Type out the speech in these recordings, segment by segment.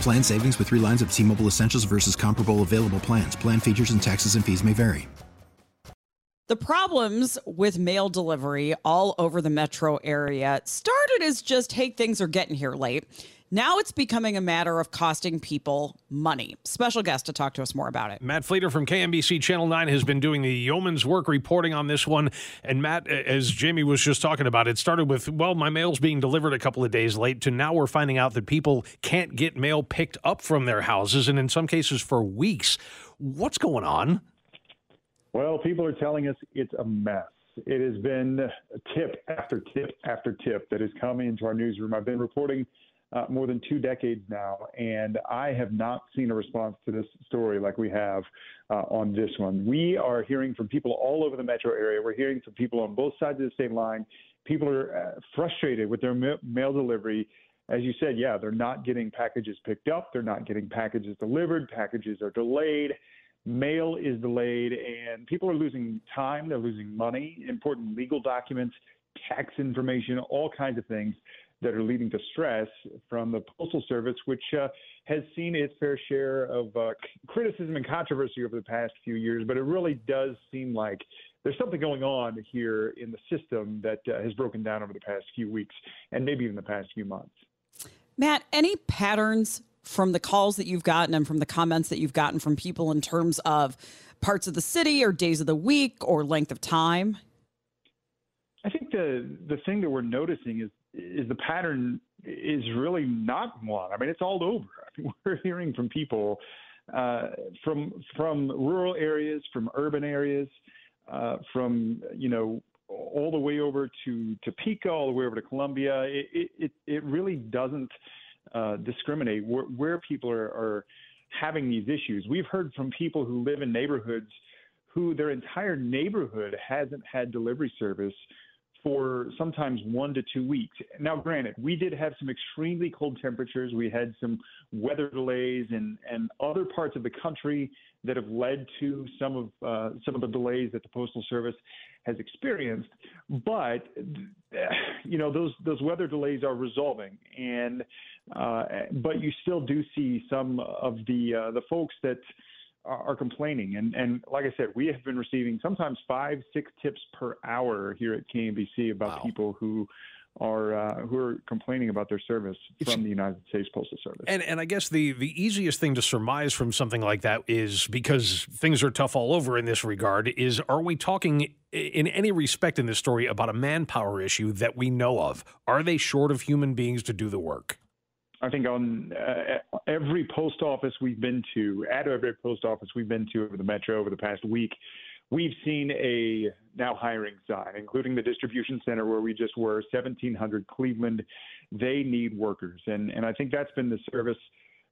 Plan savings with three lines of T Mobile Essentials versus comparable available plans. Plan features and taxes and fees may vary. The problems with mail delivery all over the metro area started as just, hey, things are getting here late. Now it's becoming a matter of costing people money. Special guest to talk to us more about it. Matt Flener from KMBC Channel 9 has been doing the yeoman's work reporting on this one. And Matt, as Jamie was just talking about, it started with, well, my mail's being delivered a couple of days late, to now we're finding out that people can't get mail picked up from their houses, and in some cases for weeks. What's going on? Well, people are telling us it's a mess. It has been tip after tip after tip that is coming into our newsroom. I've been reporting uh, more than two decades now, and I have not seen a response to this story like we have uh, on this one. We are hearing from people all over the metro area. We're hearing from people on both sides of the state line. People are uh, frustrated with their ma- mail delivery. As you said, yeah, they're not getting packages picked up, they're not getting packages delivered, packages are delayed mail is delayed and people are losing time, they're losing money, important legal documents, tax information, all kinds of things that are leading to stress from the Postal Service, which uh, has seen its fair share of uh, criticism and controversy over the past few years. But it really does seem like there's something going on here in the system that uh, has broken down over the past few weeks and maybe even the past few months. Matt, any patterns from the calls that you've gotten and from the comments that you've gotten from people in terms of parts of the city or days of the week or length of time? I think the the thing that we're noticing is is the pattern is really not one. I mean, it's all over. We're hearing from people uh, from from rural areas, from urban areas, uh, from you know all the way over to Topeka, all the way over to Columbia. It it it really doesn't uh, discriminate where, where people are, are having these issues. We've heard from people who live in neighborhoods who their entire neighborhood hasn't had delivery service for sometimes one to two weeks. Now, granted, we did have some extremely cold temperatures. We had some weather delays and, and other parts of the country that have led to some of uh, some of the delays that the Postal Service has experienced. But you know, those those weather delays are resolving, and uh, but you still do see some of the uh, the folks that are complaining. And, and like I said, we have been receiving sometimes five, six tips per hour here at KMBC about wow. people who are uh, who are complaining about their service it's, from the United States Postal Service. And and I guess the the easiest thing to surmise from something like that is because things are tough all over in this regard. Is are we talking in any respect in this story about a manpower issue that we know of? Are they short of human beings to do the work? I think on uh, every post office we've been to, at every post office we've been to over the metro over the past week, we've seen a now hiring sign, including the distribution center where we just were, 1700 Cleveland. They need workers, and and I think that's been the service,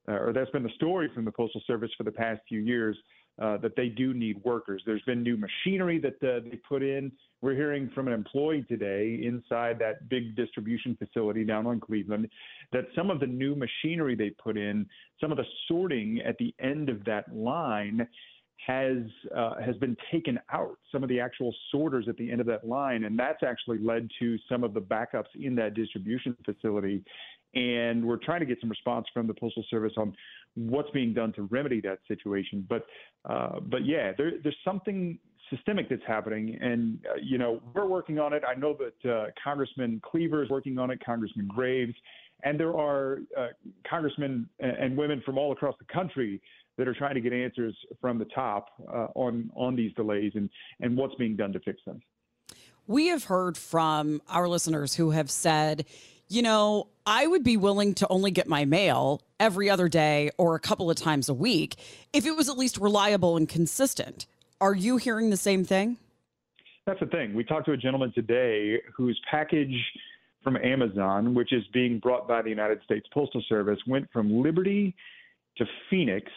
uh, or that's been the story from the Postal Service for the past few years. Uh, that they do need workers. There's been new machinery that uh, they put in. We're hearing from an employee today inside that big distribution facility down on Cleveland that some of the new machinery they put in, some of the sorting at the end of that line has uh, has been taken out. Some of the actual sorters at the end of that line, and that's actually led to some of the backups in that distribution facility and we're trying to get some response from the postal service on what's being done to remedy that situation. But uh, but yeah, there, there's something systemic that's happening, and uh, you know we're working on it. I know that uh, Congressman Cleaver is working on it, Congressman Graves, and there are uh, congressmen and women from all across the country that are trying to get answers from the top uh, on on these delays and and what's being done to fix them. We have heard from our listeners who have said, you know, I would be willing to only get my mail every other day or a couple of times a week if it was at least reliable and consistent. Are you hearing the same thing? That's the thing. We talked to a gentleman today whose package from Amazon, which is being brought by the United States Postal Service, went from Liberty to Phoenix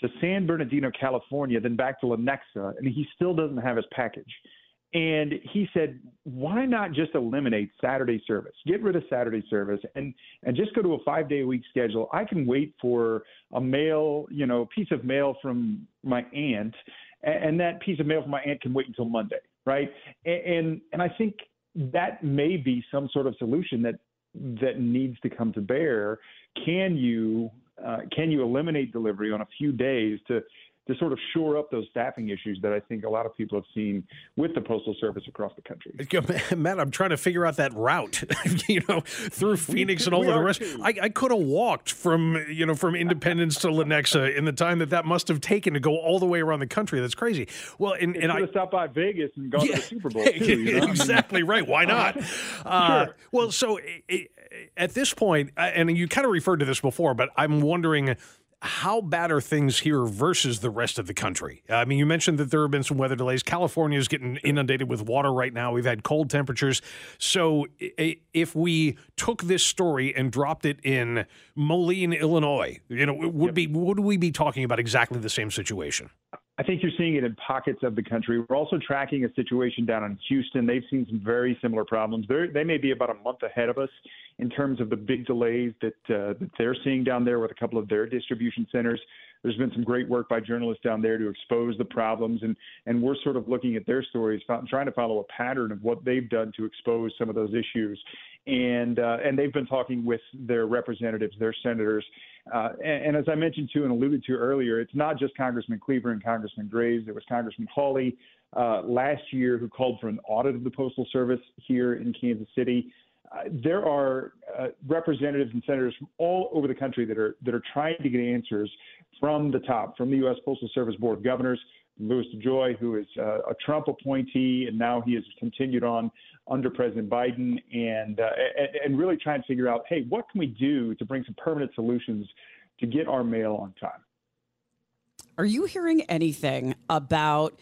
to San Bernardino, California, then back to Lenexa, and he still doesn't have his package. And he said, why not just eliminate Saturday service? Get rid of Saturday service and and just go to a five day a week schedule. I can wait for a mail, you know, piece of mail from my aunt, and that piece of mail from my aunt can wait until Monday, right? And and I think that may be some sort of solution that that needs to come to bear. Can you uh, can you eliminate delivery on a few days to to sort of shore up those staffing issues that I think a lot of people have seen with the postal service across the country. Matt, I'm trying to figure out that route, you know, through Phoenix and all of the rest. I, I could have walked from, you know, from Independence to Lenexa in the time that that must have taken to go all the way around the country. That's crazy. Well, and, and I could have stopped by Vegas and gone yeah, to the Super Bowl too. You know? exactly right. Why not? Uh, sure. Well, so it, at this uh, and you kind of referred to this before, but I'm wondering how bad are things here versus the rest of the country? I mean, you mentioned that there have been some weather delays. California is getting inundated with water right now. We've had cold temperatures. So, if we took this story and dropped it in Moline, Illinois, you know, would yep. be would we be talking about exactly the same situation? I think you're seeing it in pockets of the country. We're also tracking a situation down in Houston. They've seen some very similar problems. They're, they may be about a month ahead of us in terms of the big delays that, uh, that they're seeing down there with a couple of their distribution centers. There's been some great work by journalists down there to expose the problems, and, and we're sort of looking at their stories, trying to follow a pattern of what they've done to expose some of those issues. And uh, and they've been talking with their representatives, their senators, uh, and, and, as I mentioned to and alluded to earlier, it's not just Congressman Cleaver and Congressman Graves. There was Congressman Hawley uh, last year who called for an audit of the Postal Service here in Kansas City. Uh, there are uh, representatives and senators from all over the country that are that are trying to get answers from the top, from the U.S. Postal Service Board of Governors, Louis DeJoy, who is uh, a Trump appointee, and now he has continued on under President Biden, and, uh, and really trying to figure out, hey, what can we do to bring some permanent solutions to get our mail on time? Are you hearing anything about?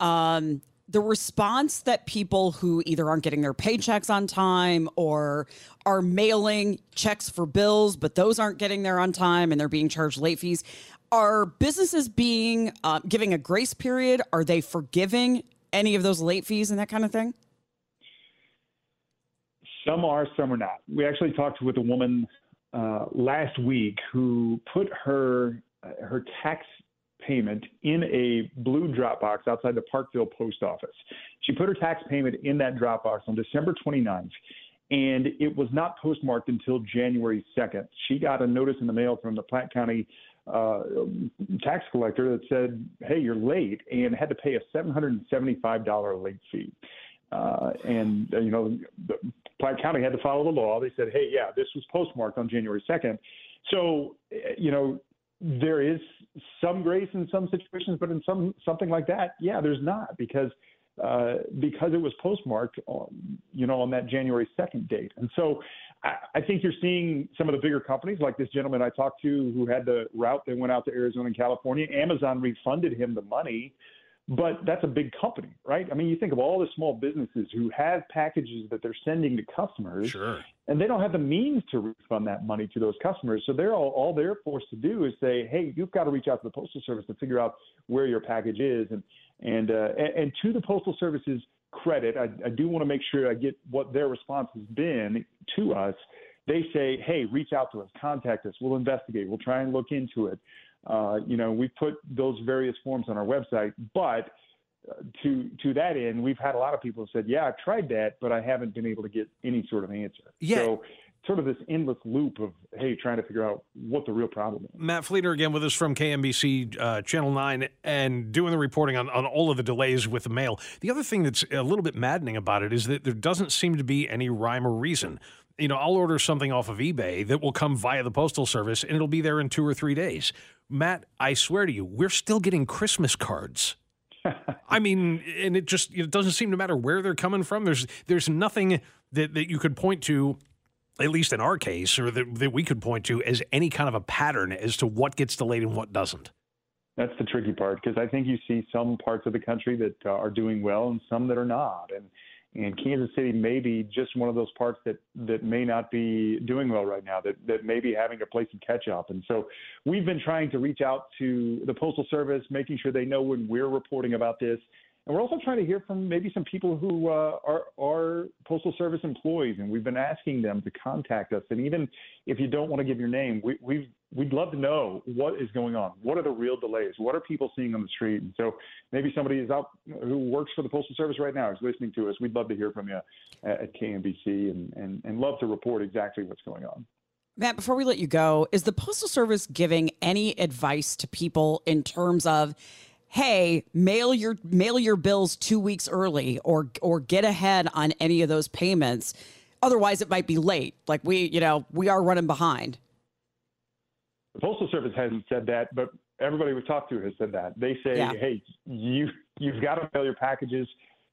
Um, the response that people who either aren't getting their paychecks on time or are mailing checks for bills, but those aren't getting there on time and they're being charged late fees. Are businesses being uh, giving a grace period? Are they forgiving any of those late fees and that kind of thing? Some are, some are not. We actually talked with a woman uh, last week who put her uh, her tax payment in a blue drop box outside the Parkville post office. She put her tax payment in that drop box on December 29th, and it was not postmarked until January 2nd. She got a notice in the mail from the Platte County uh, tax collector that said, "Hey, you're late," and had to pay a $775 late fee. Uh, and uh, you know, the, Platte County had to follow the law. They said, "Hey, yeah, this was postmarked on January 2nd." So, you know, there is some grace in some situations, but in some something like that, yeah, there's not because uh, because it was postmarked, on, you know, on that January 2nd date. And so I, think you're seeing some of the bigger companies, like this gentleman I talked to who had the route that went out to Arizona and California. Amazon refunded him the money but that's a big company, right? I mean, you think of all the small businesses who have packages that they're sending to customers, sure. and they don't have the means to refund that money to those customers. So they're all, all they're forced to do is say, hey, you've got to reach out to the postal service to figure out where your package is, and and uh, and, and to the postal service's credit, I, I do want to make sure I get what their response has been to us. They say, hey, reach out to us, contact us, we'll investigate, we'll try and look into it. Uh, you know, we put those various forms on our website, but uh, to to that end, we've had a lot of people said, "Yeah, I've tried that, but I haven't been able to get any sort of answer." Yeah. So, sort of this endless loop of hey, trying to figure out what the real problem is. Matt Flener again with us from KMBC uh, Channel Nine and doing the reporting on, on all of the delays with the mail. The other thing that's a little bit maddening about it is that there doesn't seem to be any rhyme or reason you know, I'll order something off of eBay that will come via the postal service and it'll be there in two or three days. Matt, I swear to you, we're still getting Christmas cards. I mean, and it just it doesn't seem to matter where they're coming from. There's there's nothing that, that you could point to, at least in our case, or that, that we could point to as any kind of a pattern as to what gets delayed and what doesn't. That's the tricky part because I think you see some parts of the country that uh, are doing well and some that are not. And and Kansas City may be just one of those parts that that may not be doing well right now, that that may be having to play some catch up. And so we've been trying to reach out to the Postal Service, making sure they know when we're reporting about this. And we're also trying to hear from maybe some people who uh, are, are Postal Service employees, and we've been asking them to contact us. And even if you don't want to give your name, we, we've we'd love to know what is going on. What are the real delays? What are people seeing on the street? And so maybe somebody is out who works for the Postal Service right now is listening to us. We'd love to hear from you at KMBC and, and, and love to report exactly what's going on. Matt, before we let you go, is the Postal Service giving any advice to people in terms of, hey, mail your mail your bills two weeks early or or get ahead on any of those payments? Otherwise, it might be late. Like we, you know, we are running behind. The Postal Service hasn't said that, but everybody we've talked to has said that. They say, yeah. hey, you you've got to mail your packages,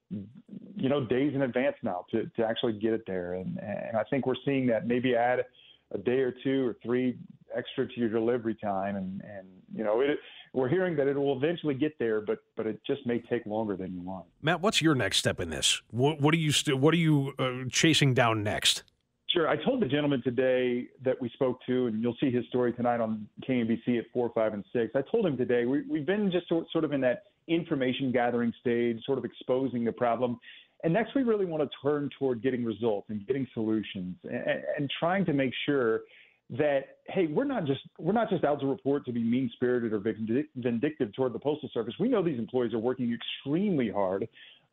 you know, days in advance now to, to actually get it there. And and I think we're seeing that maybe add a day or two or three extra to your delivery time and and you know it we're hearing that it will eventually get there but but it just may take longer than you want matt what's your next step in this what, what are you st- what are you uh, chasing down next Sure. I told the gentleman today that we spoke to, and you'll see his story tonight on KMBC at 4, 5, and 6. I told him today we, we've been just sort of in that information gathering stage, sort of exposing the problem. And next, we really want to turn toward getting results and getting solutions and, and trying to make sure that hey, we're not just we're not just out to report to be mean spirited or vindictive toward the postal service. We know these employees are working extremely hard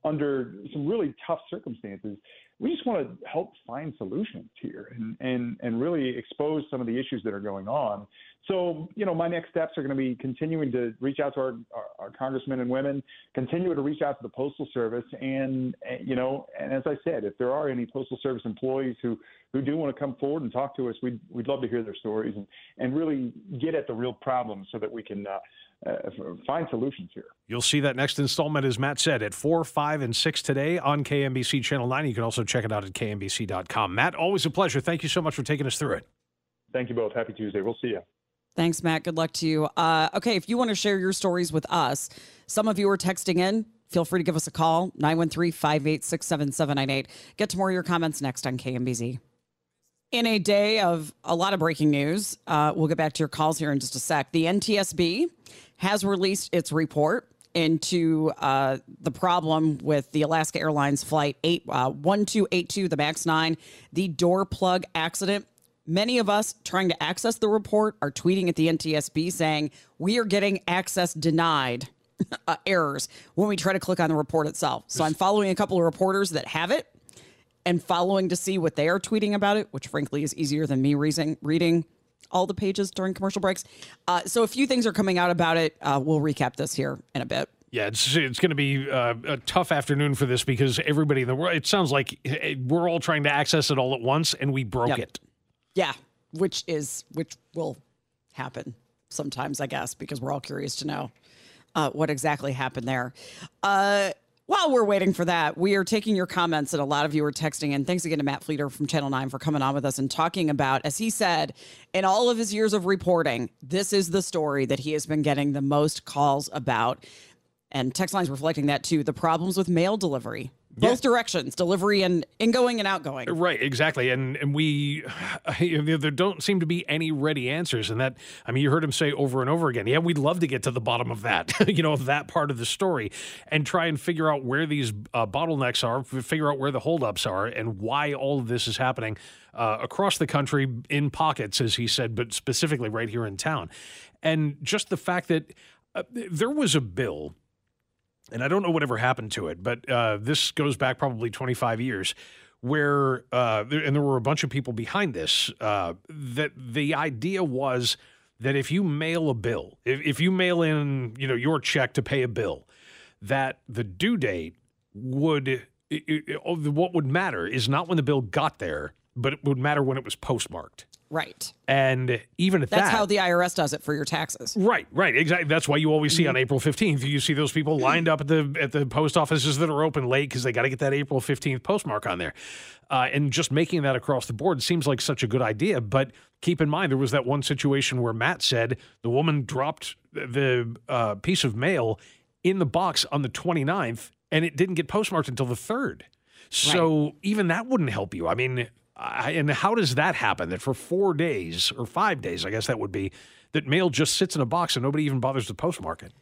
under some really tough circumstances. We just want to help find solutions here and, and, and really expose some of the issues that are going on. So, you know, my next steps are going to be continuing to reach out to our, our, our congressmen and women, continue to reach out to the Postal Service. And, you know, and as I said, if there are any Postal Service employees who, who do want to come forward and talk to us, we'd, we'd love to hear their stories and, and really get at the real problem so that we can uh, uh, find solutions here. You'll see that next installment, as Matt said, at 4, 5, and 6 today on KMBC Channel 9. You can also check it out at kmbc.com. Matt, always a pleasure. Thank you so much for taking us through it. Thank you both. Happy Tuesday. We'll see you. Thanks, Matt. Good luck to you. Uh, okay, if you want to share your stories with us, some of you are texting in. Feel free to give us a call, 913 586 7798. Get to more of your comments next on KMBZ. In a day of a lot of breaking news, uh, we'll get back to your calls here in just a sec. The NTSB has released its report into uh, the problem with the Alaska Airlines flight 8 uh, 1282, the MAX 9, the door plug accident. Many of us trying to access the report are tweeting at the NTSB saying we are getting access denied uh, errors when we try to click on the report itself. So I'm following a couple of reporters that have it and following to see what they are tweeting about it, which frankly is easier than me reading reading all the pages during commercial breaks. Uh, so a few things are coming out about it. Uh, we'll recap this here in a bit. Yeah, it's it's going to be uh, a tough afternoon for this because everybody in the world. It sounds like we're all trying to access it all at once, and we broke yep. it. Yeah, which is which will happen sometimes, I guess, because we're all curious to know uh, what exactly happened there. While we're waiting for that, we are taking your comments, and a lot of you are texting. And thanks again to Matt Flener from Channel 9 for coming on with us and talking about, as he said, in all of his years of reporting, this is the story that he has been getting the most calls about. And text lines reflecting that too the problems with mail delivery both yeah. directions, delivery and ingoing and outgoing. Right, exactly. And and we there don't seem to be any ready answers. And that I mean, you heard him say over and over again, yeah, we'd love to get to the bottom of that, you know, of that part of the story, and try and figure out where these uh, bottlenecks are, figure out where the holdups are, and why all of this is happening uh, across the country in pockets, as he said, but specifically right here in town. And just the fact that uh, there was a bill and I don't know whatever happened to it, but uh, this goes back probably 25 years, where uh, and there were a bunch of people behind this. Uh, that the idea was that if you mail a bill, if, if you mail in, you know, your check to pay a bill, that the due date would it, it, what would matter is not when the bill got there, but it would matter when it was postmarked. Right. And even at That's that, how the IRS does it for your taxes. Right, right, exactly. That's why you always see on Mm-hmm. April fifteenth, you see those people lined up at the at the post offices that are open late because they got to get that April fifteenth postmark on there, uh, and just making that across the board seems like such a good idea. But keep in mind, there was that one situation where Matt said the woman dropped the uh, piece of mail in the box on the 29th, and it didn't get postmarked until the third. So even that wouldn't help you. I mean, I, and how does that happen? That for four days or five days, I guess that would be, that mail just sits in a box and nobody even bothers to postmark it.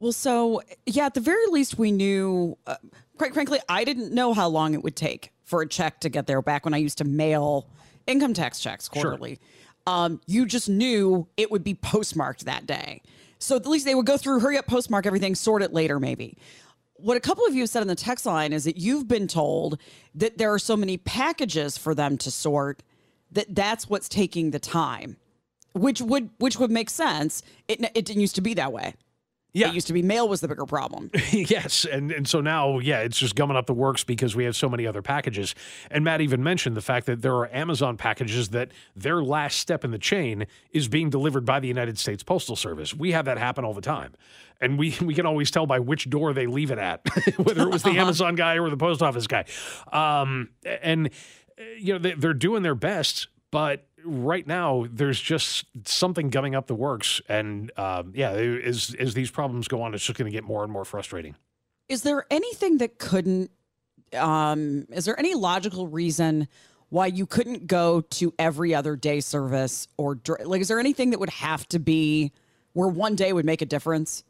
Well, so yeah, at the very least, we knew. Uh, quite frankly, I didn't know how long it would take for a check to get there. Back when I used to mail income tax checks quarterly, um, you just knew it would be postmarked that day. So at least they would go through, hurry up, postmark everything, sort it later, maybe. What a couple of you have said on the text line is that you've been told that there are so many packages for them to sort that that's what's taking the time, which would which would make sense. It it didn't used to be that way. Yeah. It used to be mail was the bigger problem. yes, and and so now, yeah, it's just gumming up the works because we have so many other packages. And Matt even mentioned the fact that there are Amazon packages that their last step in the chain is being delivered by the United States Postal Service. We have that happen all the time, and we we can always tell by which door they leave it at, whether it was the Amazon guy or the post office guy. Um, and you know they, they're doing their best, but right now there's just something gumming up the works and um, yeah as as these problems go on it's just going to get more and more frustrating Is there anything that couldn't um is there any logical reason why you couldn't go to every other day service or like is there anything that would have to be where one day would make a difference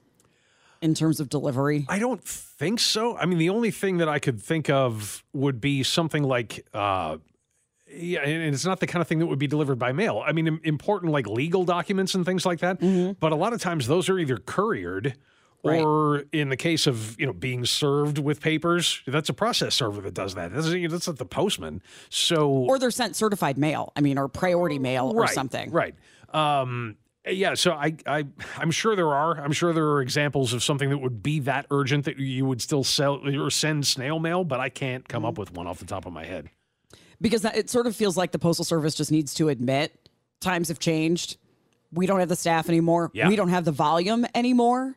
in terms of delivery? i don't think so i mean the only thing that i could think of would be something like uh yeah, and it's not the kind of thing that would be delivered by mail. I mean, important like legal documents and things like that. But a lot of times those are either couriered Right. or in the case of, you know, being served with papers, that's a process server that does that. That's, that's not the postman. So Or they're sent certified mail. I mean, or priority mail or something. Right. Um, yeah. So I, I, I'm sure there are. I'm sure there are examples of something that would be that urgent that you would still sell or send snail mail, but I can't come Mm-hmm. up with one off the top of my head. Because that, it sort of feels like the postal service just needs to admit times have changed. We don't have the staff anymore. Yeah. We don't have the volume anymore.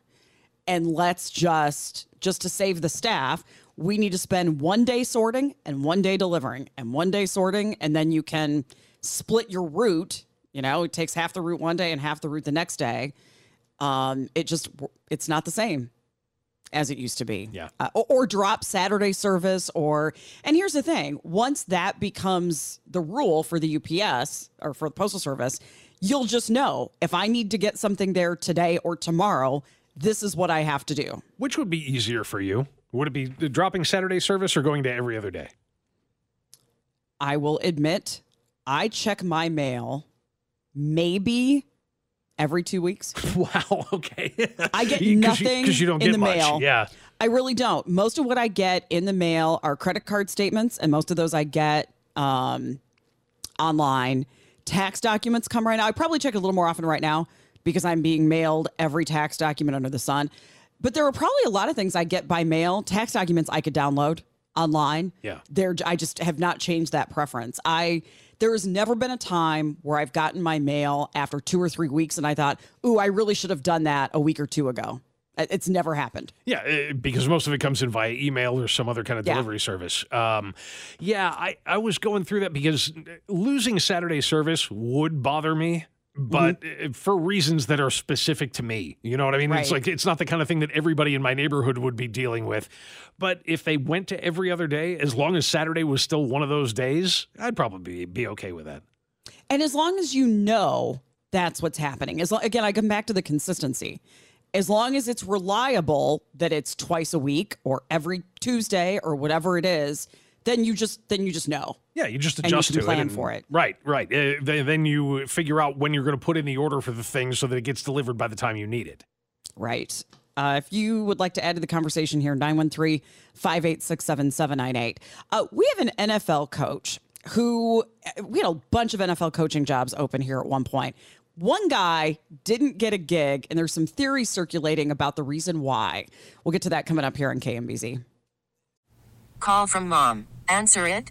And let's just just to save the staff, we need to spend one day sorting and one day delivering and one day sorting and then you can split your route, you know, it takes half the route one day and half the route the next day. Um it just it's not the same as it used to be. Yeah. Uh, or, or drop Saturday service or and here's the thing, once that becomes the rule for the UPS or for the postal service, you'll just know if I need to get something there today or tomorrow, this is what I have to do. Which would be easier for you? Would it be dropping Saturday service or going to every other day? I will admit I check my mail maybe every 2 weeks. Wow. Okay. I get You- 'cause you- nothing you don't in get the much. mail. Yeah. I really don't. Most of what I get in the mail are credit card statements, and most of those I get um, online. Tax documents come right now. I probably check a little more often right now because I'm being mailed every tax document under the sun. But there are probably a lot of things I get by mail, tax documents I could download online. Yeah. There I just have not changed that preference. I there has never been a time where I've gotten my mail after 2 or 3 weeks and I thought, "Ooh, I really should have done that a week or two ago." It's never happened. Yeah, uh, because most of it comes in via email or some other kind of Yeah. delivery service. Um, yeah, I, I was going through that because losing Saturday service would bother me, but uh, for reasons that are specific to me. You know what I mean? It's Mm-hmm. Like it's not the kind of thing that everybody in my neighborhood would be dealing with. But if they went to every other day, as long as Saturday was still one of those days, I'd probably be, be okay with that. And as long as you know that's what's happening, as again, I come back to the consistency. As long as it's reliable that it's twice a week or every Tuesday or whatever it is, then you just then you just know. Yeah, you just you adjust can to plan it. and- for it. Right, right. Uh, then, then you figure out when you're going to put in the order for the thing so that it gets delivered by the time you need it. Right. Uh, if you would like to add to the conversation here, 913 586 7798. Uh, We have an NFL coach who, we had a bunch of NFL coaching jobs open here at one point. One guy didn't get a gig, and there's some theories circulating about the reason why. We'll get to that coming up here on KMBZ. Call from mom. Answer it.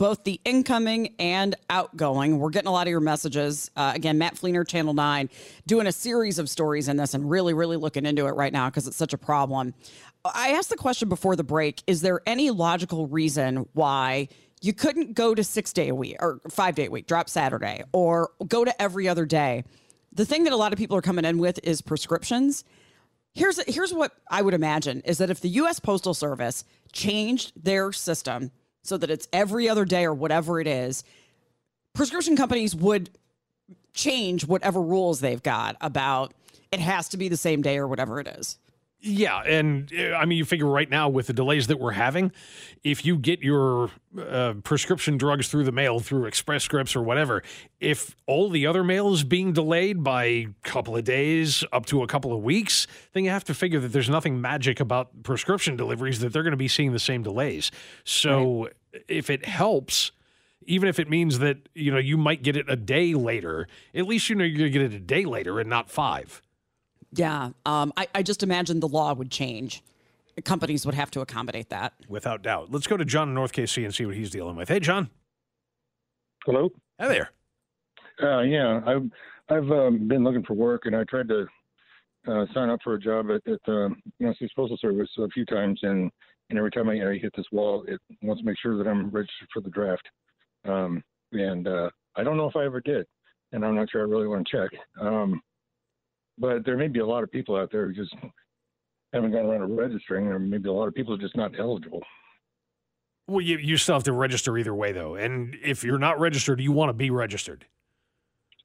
both the incoming and outgoing. We're getting a lot of your messages. Uh, again, Matt Flener, Channel 9, doing a series of stories in this and really, really looking into it right now because it's such a problem. I asked the question before the break Is there any logical reason why you couldn't go to six day a week or five day a week, drop Saturday, or go to every other day? The thing that a lot of people are coming in with is prescriptions. Here's here's what I would imagine is that if the US Postal Service changed their system so that it's every other day or whatever it is, prescription companies would change whatever rules they've got about it has to be the same day or whatever it is. Yeah, and uh, I mean, you figure right now with the delays that we're having, if you get your uh, prescription drugs through the mail through Express Scripts or whatever, if all the other mail is being delayed by a couple of days up to a couple of weeks, then you have to figure that there's nothing magic about prescription deliveries that they're going to be seeing the same delays. So right. if it helps, even if it means that you know you might get it a day later, at least you know you're going to get it a day later and not five. Yeah. Um, I, I just imagine the law would change. Companies would have to accommodate that. Without doubt. Let's go to John in North KC and see what he's dealing with. Hey, John. Hello. Hi there. Uh, yeah, I've I've um, been looking for work, and I tried to uh, sign up for a job at, at the United States Postal Service a few times, and, and every time I, I hit this wall, it wants to make sure that I'm registered for the draft. Um, and uh, I don't know if I ever did, and I'm not sure I really want to check. Um, but there may be a lot of people out there who just haven't gone around to registering, or maybe a lot of people are just not eligible. Well, you, you still have to register either way, though. And if you're not registered, you want to be registered.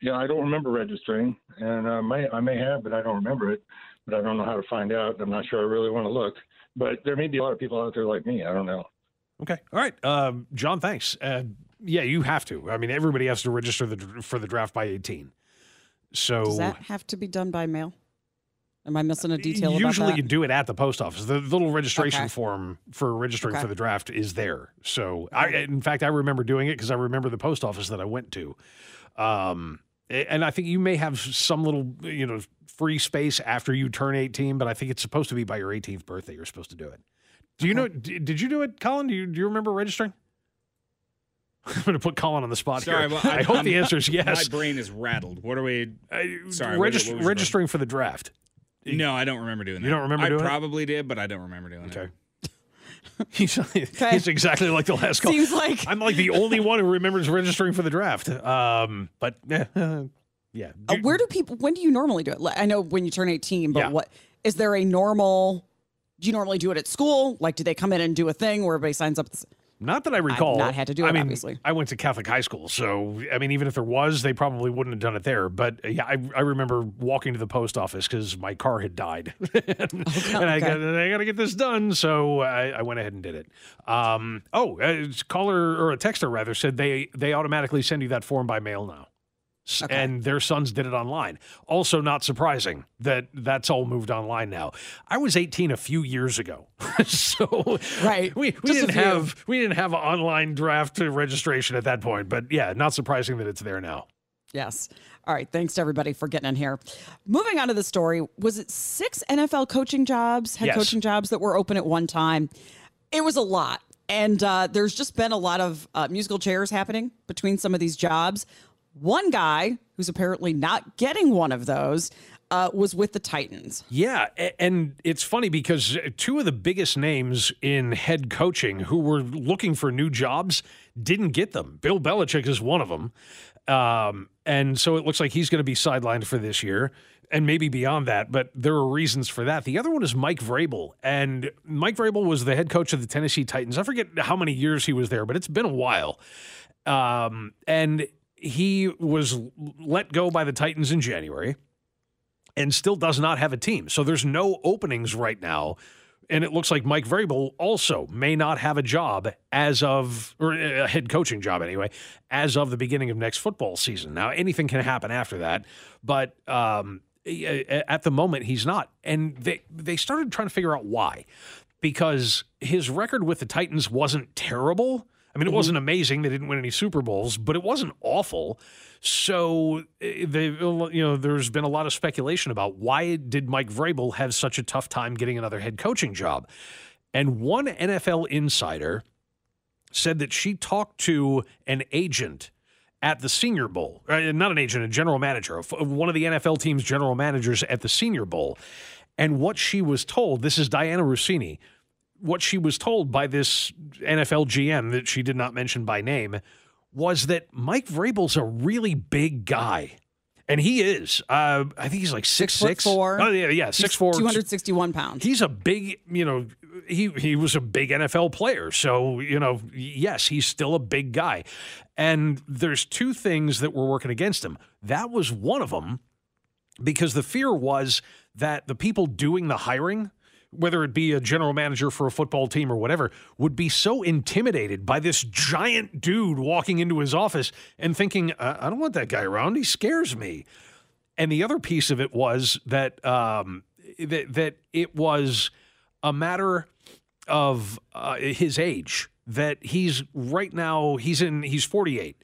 Yeah, I don't remember registering, and uh, may, I may have, but I don't remember it. But I don't know how to find out. I'm not sure I really want to look. But there may be a lot of people out there like me. I don't know. Okay. All right. Um, John, thanks. Uh, yeah, you have to. I mean, everybody has to register the, for the draft by 18. So does that have to be done by mail? Am I missing a detail? Usually, you do it at the post office. The little registration okay. form for registering okay. for the draft is there. So, I, in fact, I remember doing it because I remember the post office that I went to. Um, and I think you may have some little, you know, free space after you turn 18, but I think it's supposed to be by your 18th birthday. You're supposed to do it. Do you okay. know? Did you do it, Colin? Do you, do you remember registering? I'm going to put Colin on the spot sorry, here. Well, I, I hope I'm, the answer is yes. My brain is rattled. What are we? Uh, sorry, regist- what, what registering for the draft. No, I don't remember doing that. You don't remember I doing probably it? did, but I don't remember doing okay. it. he's, okay. he's exactly like the last call. Seems like I'm like the only one who remembers registering for the draft. Um, but uh, yeah. Uh, where do people? When do you normally do it? I know when you turn 18, but yeah. what is there a normal? Do you normally do it at school? Like, do they come in and do a thing where everybody signs up? Not that I recall. I've not had to do it. I mean, obviously, I went to Catholic high school, so I mean, even if there was, they probably wouldn't have done it there. But uh, yeah, I, I remember walking to the post office because my car had died, and, okay, and I got I got to get this done, so I, I, went ahead and did it. Um, oh, a caller or a texter rather said they they automatically send you that form by mail now. S- And their sons did it online. Also, not surprising that that's all moved online now. I was 18 a few years ago, so right. We, we Just didn't have we didn't have online draft registration at that point. But yeah, not surprising that it's there now. Yes. All right. Thanks to everybody for getting in here. Moving on to the story, was it six NFL coaching jobs, head Yes. coaching jobs that were open at one time? It was a lot. And uh, there's just been a lot of uh, musical chairs happening between some of these jobs. One guy who's apparently not getting one of those uh, was with the Titans. Yeah, and it's funny because two of the biggest names in head coaching who were looking for new jobs didn't get them. Bill Belichick is one of them. Um, and so it looks like he's going to be sidelined for this year and maybe beyond that, but there are reasons for that. The other one is Mike Vrabel. And Mike Vrabel was the head coach of the Tennessee Titans. I forget how many years he was there, but it's been a while. Um, and he was let go by the Titans in January and still does not have a team. So there's no openings right now. And it looks like Mike Vrabel also may not have a job as of, or a head coaching job anyway, as of the beginning of next football season. Now, anything can happen after that, but um, at the moment, he's not. And they, they started trying to figure out why. Because his record with the Titans wasn't terrible. I mean, it wasn't amazing. They didn't win any Super Bowls, but it wasn't awful. So eh, they, you know, there's been a lot of speculation about why did Mike Vrabel have such a tough time getting another head coaching job. And one NFL insider said that she talked to an agent at the Senior Bowl, uh, not an agent, a general manager, one of the NFL team's general managers at the Senior Bowl. And what she was told, this is Dianna Russini, what she was told by this NFL GM that she did not mention by name was that Mike Vrabel's a really big guy. And he is. Uh, I think he's like six six. six. Four. Oh yeah, yeah, six four. 261 pounds. He's a big, you know, he he was a big NFL player. So, you know, yes, he's still a big guy. And there's two things that were working against him. That was one of them because the fear was that the people doing the hiring whether it be a general manager for a football team or whatever, would be so intimidated by this giant dude walking into his office and thinking, I, I don't want that guy around. He scares me. And the other piece of it was that um, that that it was a matter of uh, his age. That he's right now he's in he's 48.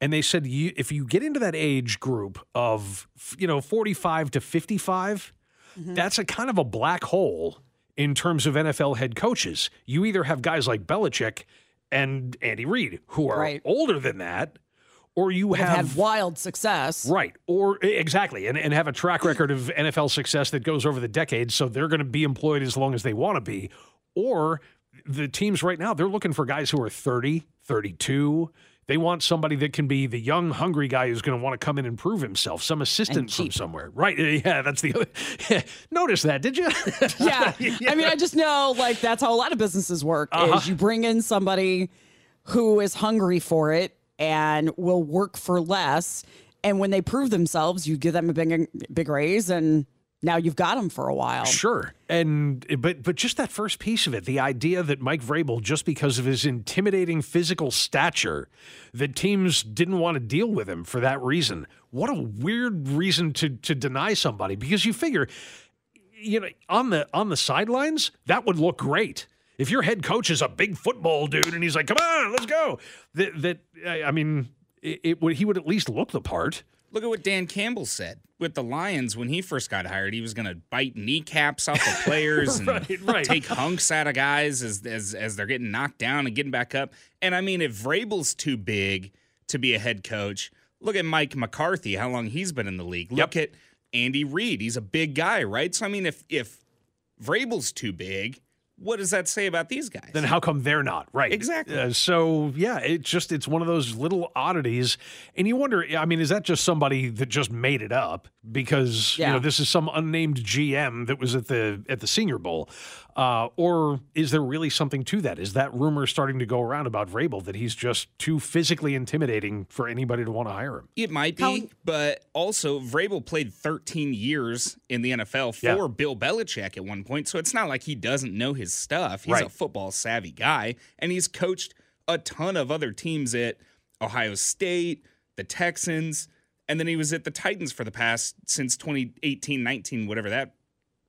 And they said you, if you get into that age group of you know 45 to 55, Mm-hmm. that's a kind of a black hole in terms of NFL head coaches. You either have guys like Belichick and Andy Reid who are Right. older than that, or you Have have had wild success. Right. Or exactly. And, and have a track record of NFL success that goes over the decades. So they're going to be employed as long as they want to be. Or the teams right now, they're looking for guys who are 30, 32. They want somebody that can be the young, hungry guy who's going to want to come in and prove himself, some assistant from somewhere. Right. Yeah, that's the other. Notice that, did you? yeah. I mean, I just know like that's how a lot of businesses work Uh-huh. is you bring in somebody who is hungry for it and will work for less. And when they prove themselves, you give them a big, big raise and now you've got him for a while. Sure. And but but just that first piece of it, the idea that Mike Vrabel, just because of his intimidating physical stature, that teams didn't want to deal with him for that reason. What a weird reason to to deny somebody because you figure you know on the on the sidelines that would look great. If your head coach is a big football dude and he's like, "Come on, let's go," that, that I mean, it, it would he would at least look the part. Look at what Dan Campbell said with the Lions when he first got hired. He was going to bite kneecaps off the players and Right, right. take hunks out of guys as, as as they're getting knocked down and getting back up. And I mean, if Vrabel's too big to be a head coach, look at Mike McCarthy. How long he's been in the league? Look at Andy Reid. He's a big guy, right? So I mean, if if Vrabel's too big, what does that say about these guys? then how come they're not right Exactly. Uh, so yeah it's just it's one of those little oddities and you wonder i mean is that just somebody that just made it up because you know this is some unnamed gm that was at the at the senior bowl uh, or is there really something to that is that rumor starting to go around about Vrabel that he's just too physically intimidating for anybody to want to hire him It might be, but also Vrabel played 13 years in the NFL for Yeah. Bill Belichick at one point, so it's not like he doesn't know his stuff. He's Right. a football savvy guy, and he's coached a ton of other teams at Ohio State, the Texans, And then he was at the Titans for the past since 2018, 19, whatever that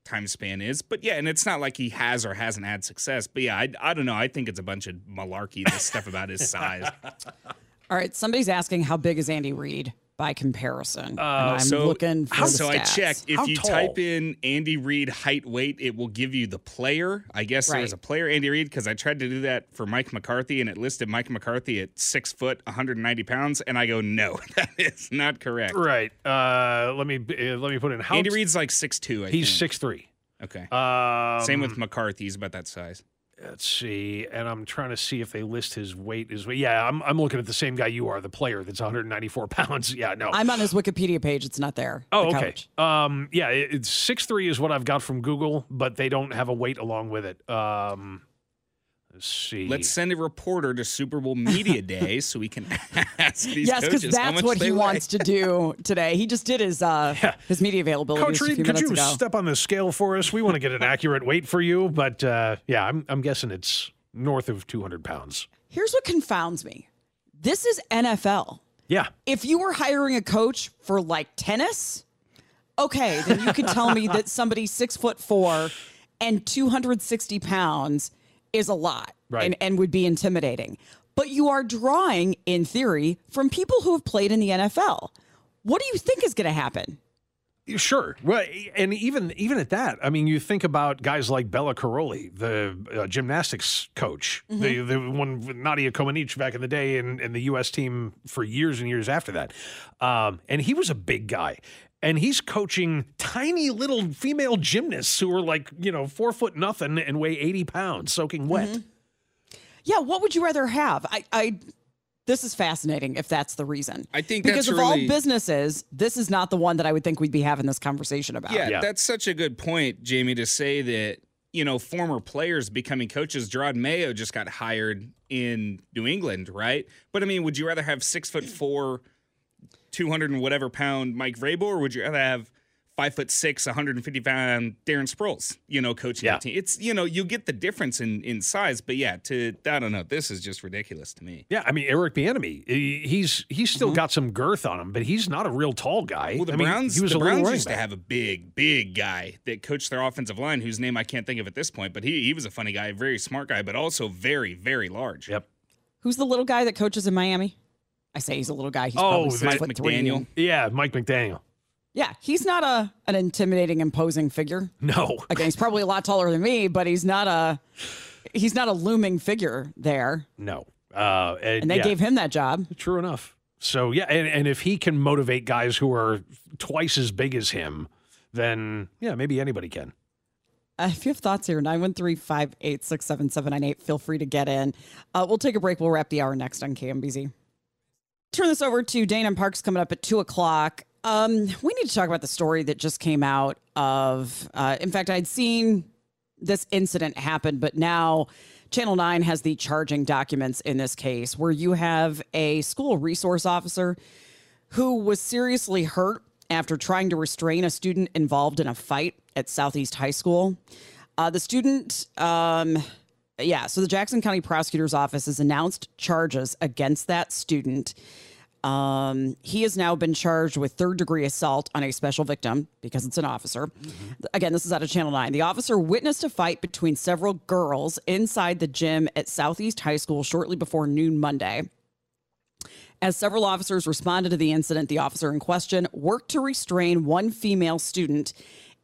time span is. But yeah, and it's not like he has or hasn't had success. But yeah, I, I don't know. I think it's a bunch of malarkey, this stuff about his size. All right, somebody's asking how big is Andy Reid by comparison? and I'm Uh, so, looking for the so I stats. checked. If How you tall? type in Andy Reid height weight, it will give you the player. I guess there was a player Andy Reid because I tried to do that for Mike McCarthy and it listed Mike McCarthy at six foot, 190 pounds, and I go, no, that is not correct. Right. Uh, let me uh, let me put in how Andy Reid's like six two. I He's think. six three. Okay. Um, Same with McCarthy. He's about that size. Let's see, and I'm trying to see if they list his weight. Weight. Yeah, I'm, I'm looking at the same guy you are, the player that's 194 pounds. Yeah, no. I'm on his Wikipedia page. It's not there. oh, the okay. Um, yeah, it, it's six three is what I've got from Google, but they don't have a weight along with it. Um, let's see. Let's send a reporter to Super Bowl Media Day so we can ask these yes, because coaches how that's much what he weigh. wants to do today. He just did his uh his media availability Coach just Reid, could you ago. step on the scale for us? We want to get an accurate weight for you, but uh, yeah, I'm I'm guessing it's north of 200 pounds. Here's what confounds me. This is NFL. Yeah. If you were hiring a coach for like tennis, okay, then you could tell me that somebody six foot four and 260 pounds is a lot Right. and, and would be intimidating. But you are drawing, in theory, from people who have played in the NFL. What do you think is going to happen? Sure. Well, and even even at that, I mean, you think about guys like Bela Karolyi, the uh, gymnastics coach, the the one with Nadia Comaneci back in the day, and, and the U.S. team for years and years after that. Um, and he was a big guy. And he's coaching tiny little female gymnasts who are like, you know, four foot nothing and weigh 80 pounds, soaking wet. Mm-hmm. Yeah, what would you rather have? I, I this is fascinating if that's the reason. I think because that's of all businesses, this is not the one that I would think we'd be having this conversation about. Yeah, that's such a good point, Jamie, to say that, you know, former players becoming coaches. Jerod Mayo just got hired in New England, right? But I mean, would you rather have six foot four, 200 and whatever pound Mike Vrabel, or would you rather have five foot six, 150 pound Darren Sproles, you know, coaching Yeah. the team? It's, you know, you get the difference in, in size, but yeah, to, I don't know, this is just ridiculous to me. Yeah, I mean Eric Bieniemy, he's he's still got some girth on him, but he's not a real tall guy. Mm-hmm. Well, the I mean, Browns, he was the a Browns running used to have a big, big guy that coached their offensive line, whose name I can't think of at this point. But he he was a funny guy, a very smart guy, but also very, very large. Yep. Who's the little guy that coaches in Miami? I say he's a little guy. He's Oh, Mike foot three. McDaniel. Yeah, Mike McDaniel. Yeah, he's not a an intimidating, imposing figure. No. Again, he's probably a lot taller than me, but he's not a he's not a looming figure there. No. Uh, and And they yeah, gave him that job. True enough. So yeah, and, and if he can motivate guys who are twice as big as him, then yeah, maybe anybody can. Uh, if you have thoughts here, 913 586 7798, feel free to get in. Uh, we'll take a break. We'll wrap the hour next on KMBZ. Turn this over to Dana Parks coming up at 2 o'clock. Um, we need to talk about the story that just came out of, uh, in fact, I'd seen this incident happen, but now Channel 9 has the charging documents in this case where you have a school resource officer who was seriously hurt after trying to restrain a student involved in a fight at Southeast High School. Uh, the student, um, yeah, so the Jackson County Prosecutor's Office has announced charges against that student. Um, he has now been charged with third degree assault on a special victim because it's an officer. Again, this is out of Channel 9. The officer witnessed a fight between several girls inside the gym at Southeast High School shortly before noon Monday. As several officers responded to the incident, the officer in question worked to restrain one female student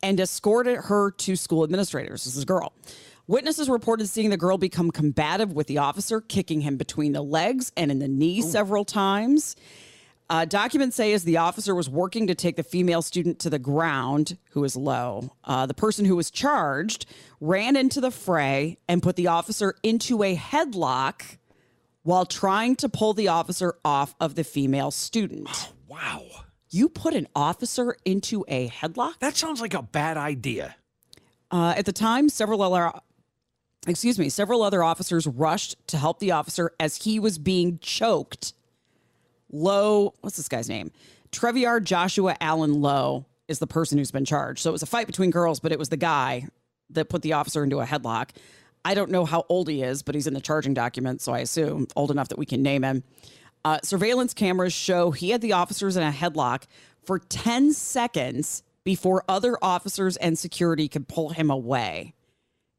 and escorted her to school administrators. This is a girl. Witnesses reported seeing the girl become combative with the officer, kicking him between the legs and in the knee several times. Uh, documents say as the officer was working to take the female student to the ground, who was low, uh, the person who was charged ran into the fray and put the officer into a headlock while trying to pull the officer off of the female student. Wow. You put an officer into a headlock? That sounds like a bad idea. Uh, at the time, several excuse me, several other officers rushed to help the officer as he was being choked. Lowe, what's this guy's name? Treviar Joshua Allen Lowe is the person who's been charged. So it was a fight between girls, but it was the guy that put the officer into a headlock. I don't know how old he is, but he's in the charging document, so I assume old enough that we can name him. Uh, surveillance cameras show he had the officers in a headlock for 10 seconds before other officers and security could pull him away.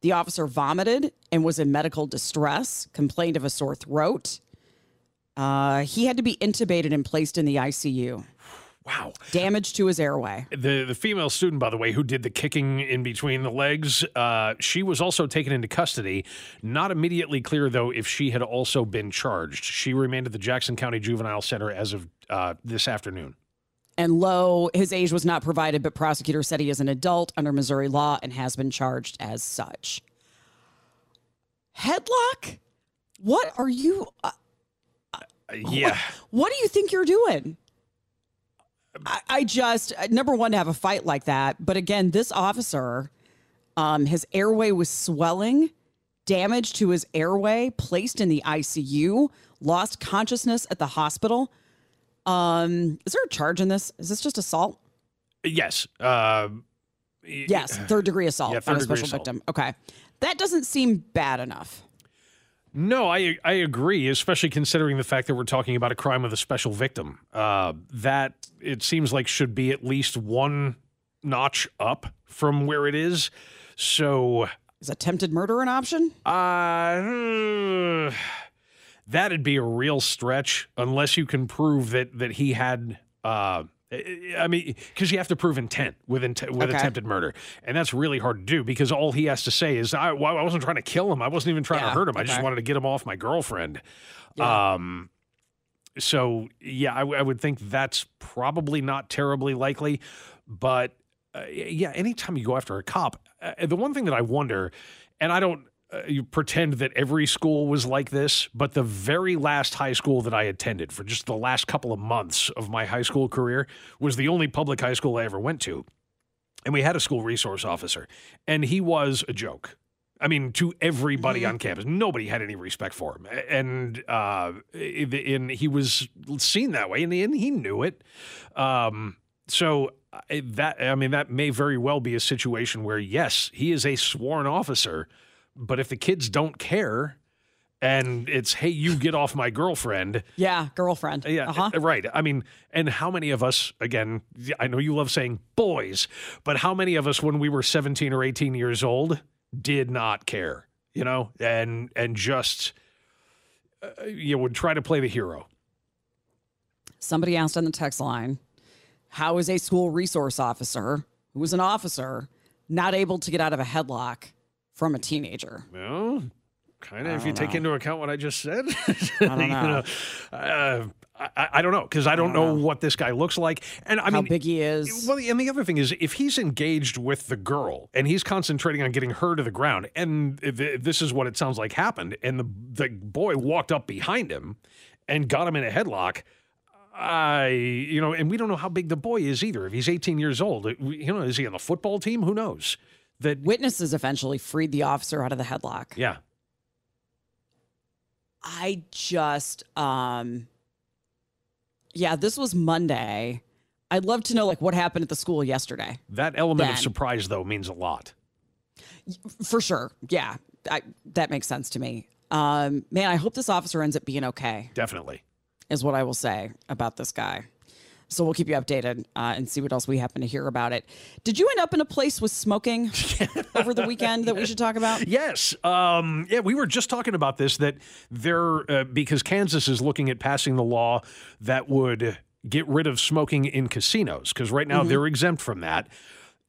The officer vomited and was in medical distress, complained of a sore throat. Uh, he had to be intubated and placed in the ICU. Wow. Damage to his airway. The the female student, by the way, who did the kicking in between the legs, uh, she was also taken into custody. Not immediately clear though if she had also been charged. She remained at the Jackson County Juvenile Center as of uh, this afternoon. And Lowe, his age was not provided, but prosecutors said he is an adult under Missouri law and has been charged as such. Headlock? What are you? Uh, yeah. What do you think you're doing? I, I just uh, number one to have a fight like that, but again, this officer, um, his airway was swelling, damage to his airway, placed in the ICU, lost consciousness at the hospital. Um, is there a charge in this? Is this just assault? Yes. Uh, yes, third degree assault Yeah, on a special assault. victim. Okay, that doesn't seem bad enough. No, I I agree, especially considering the fact that we're talking about a crime with a special victim. Uh, that it seems like should be at least one notch up from where it is. So, is attempted murder an option? Uh, that'd be a real stretch unless you can prove that that he had. Uh, I mean, because you have to prove intent with intent, with Okay. attempted murder, and that's really hard to do because all he has to say is, "I, well, I wasn't trying to kill him. I wasn't even trying Yeah, to hurt him. I just wanted to get him off my girlfriend." Um, so yeah, I would think that's probably not terribly likely, but uh, yeah, anytime you go after a cop, uh, the one thing that I wonder, and I don't uh, you pretend that every school was like this, but the very last high school that I attended for just the last couple of months of my high school career was the only public high school I ever went to. And we had a school resource officer, and he was a joke. I mean, to everybody on campus, nobody had any respect for him, and uh, and he was seen that way, and he, knew it. Um, so that I mean, that may very well be a situation where yes, he is a sworn officer, but if the kids don't care, and it's hey, you get off my girlfriend, Yeah, girlfriend. yeah, Uh-huh. right. I mean, and how many of us, again, I know you love saying boys, but how many of us, when we were 17 or 18 years old, did not care, you know, and, and just, uh, you would try to play the hero. Somebody asked on the text line, how is a school resource officer who was an officer not able to get out of a headlock from a teenager? Well, kind of if you don't take into account what I just said. I don't You know. uh, I, I don't know because I don't, know, what this guy looks like, and I How mean, big he is. Well, and the other thing is, if he's engaged with the girl and he's concentrating on getting her to the ground, and th- this is what it sounds like happened, and the the boy walked up behind him and got him in a headlock. I, you know, and we don't know how big the boy is either. If he's 18 years old, uh, you know, is he on the football team? Who knows? That Witnesses eventually freed the officer out of the headlock. yeah, I just um yeah, this was Monday. I'd love to know like what happened at the school yesterday. that element of surprise though means a lot. For sure. Yeah. I, that makes sense to me. Um man, I hope this officer ends up being okay. Definitely. Is what I will say about this guy. So we'll keep you updated uh, and see what else we happen to hear about it. Did you end up in a place with smoking over the weekend that we should talk about? Yes. Um, yeah, we were just talking about this that there, uh, because Kansas is looking at passing the law that would get rid of smoking in casinos, because right now Mhm. they're exempt from that.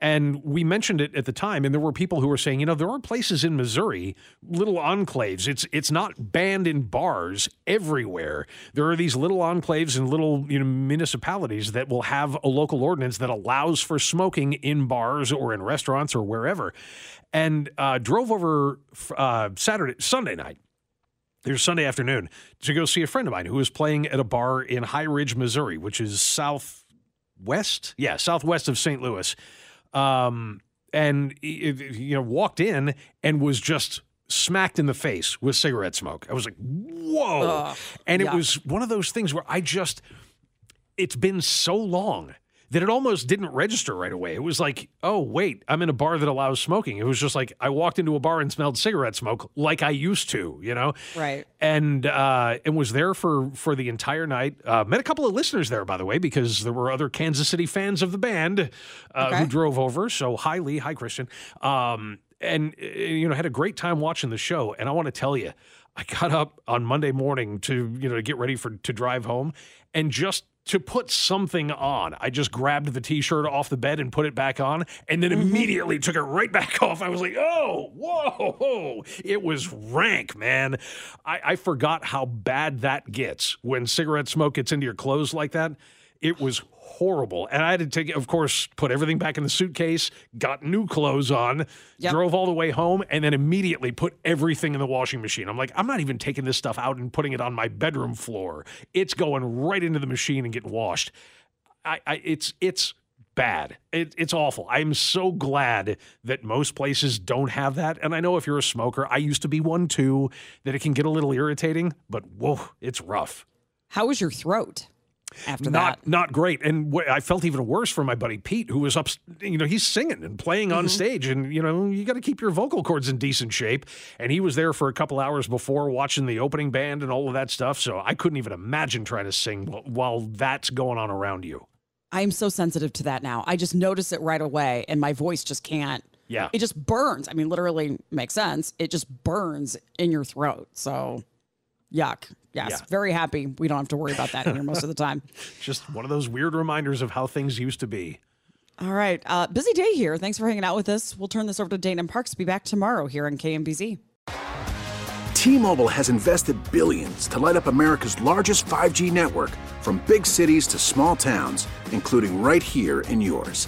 And we mentioned it at the time, and there were people who were saying, you know, there are places in Missouri, little enclaves. It's it's not banned in bars everywhere. There are these little enclaves and little you know municipalities that will have a local ordinance that allows for smoking in bars or in restaurants or wherever. And uh, drove over uh, Saturday Sunday night there's Sunday afternoon to go see a friend of mine who was playing at a bar in High Ridge, Missouri, which is southwest, yeah, southwest of St. Louis. Um, and you know, walked in and was just smacked in the face with cigarette smoke. I was like, whoa! And it was one of those things where I just, it's been so long that it almost didn't register right away. It was like, oh, wait, I'm in a bar that allows smoking. It was just like I walked into a bar and smelled cigarette smoke like I used to, you know? Right. And uh, and was there for for the entire night. Uh, met a couple of listeners there, by the way, because there were other Kansas City fans of the band uh, Okay. who drove over. So hi, Lee. Hi, Christian. Um, and uh, you know, had a great time watching the show. And I want to tell you, I got up on Monday morning to you know to get ready for to drive home, and just to put something on, I just grabbed the t-shirt off the bed and put it back on, and then mm-hmm. immediately took it right back off. I was like, "Oh, whoa!" It was rank, man. I, I forgot how bad that gets when cigarette smoke gets into your clothes like that. It was horrible. And I had to take, of course, put everything back in the suitcase, got new clothes on, Yep. drove all the way home, and then immediately put everything in the washing machine. I'm like, I'm not even taking this stuff out and putting it on my bedroom floor. It's going right into the machine and getting washed. I, I it's it's bad. It, it's awful. I'm so glad that most places don't have that. And I know if you're a smoker, I used to be one too, that it can get a little irritating, but whoa, it's rough. How was your throat after not that? not great and wh- i felt even worse for my buddy pete who was up you know he's singing and playing Mm-hmm. on stage and you know you got to keep your vocal cords in decent shape and he was there for a couple hours before watching the opening band and all of that stuff so i couldn't even imagine trying to sing wh- while that's going on around you I'm so sensitive to that now. I just notice it right away and my voice just can't. Yeah. It just burns. I mean, literally makes sense. It just burns in your throat. So, yuck. Yes. Yeah. Very happy we don't have to worry about that here most of the time. just one of those weird reminders of how things used to be All right. Uh, busy day here. Thanks for hanging out with us. We'll turn this over to Dana Parks. Be back tomorrow here on KMBZ. T-Mobile has invested billions to light up America's largest 5G network from big cities to small towns, including right here in yours.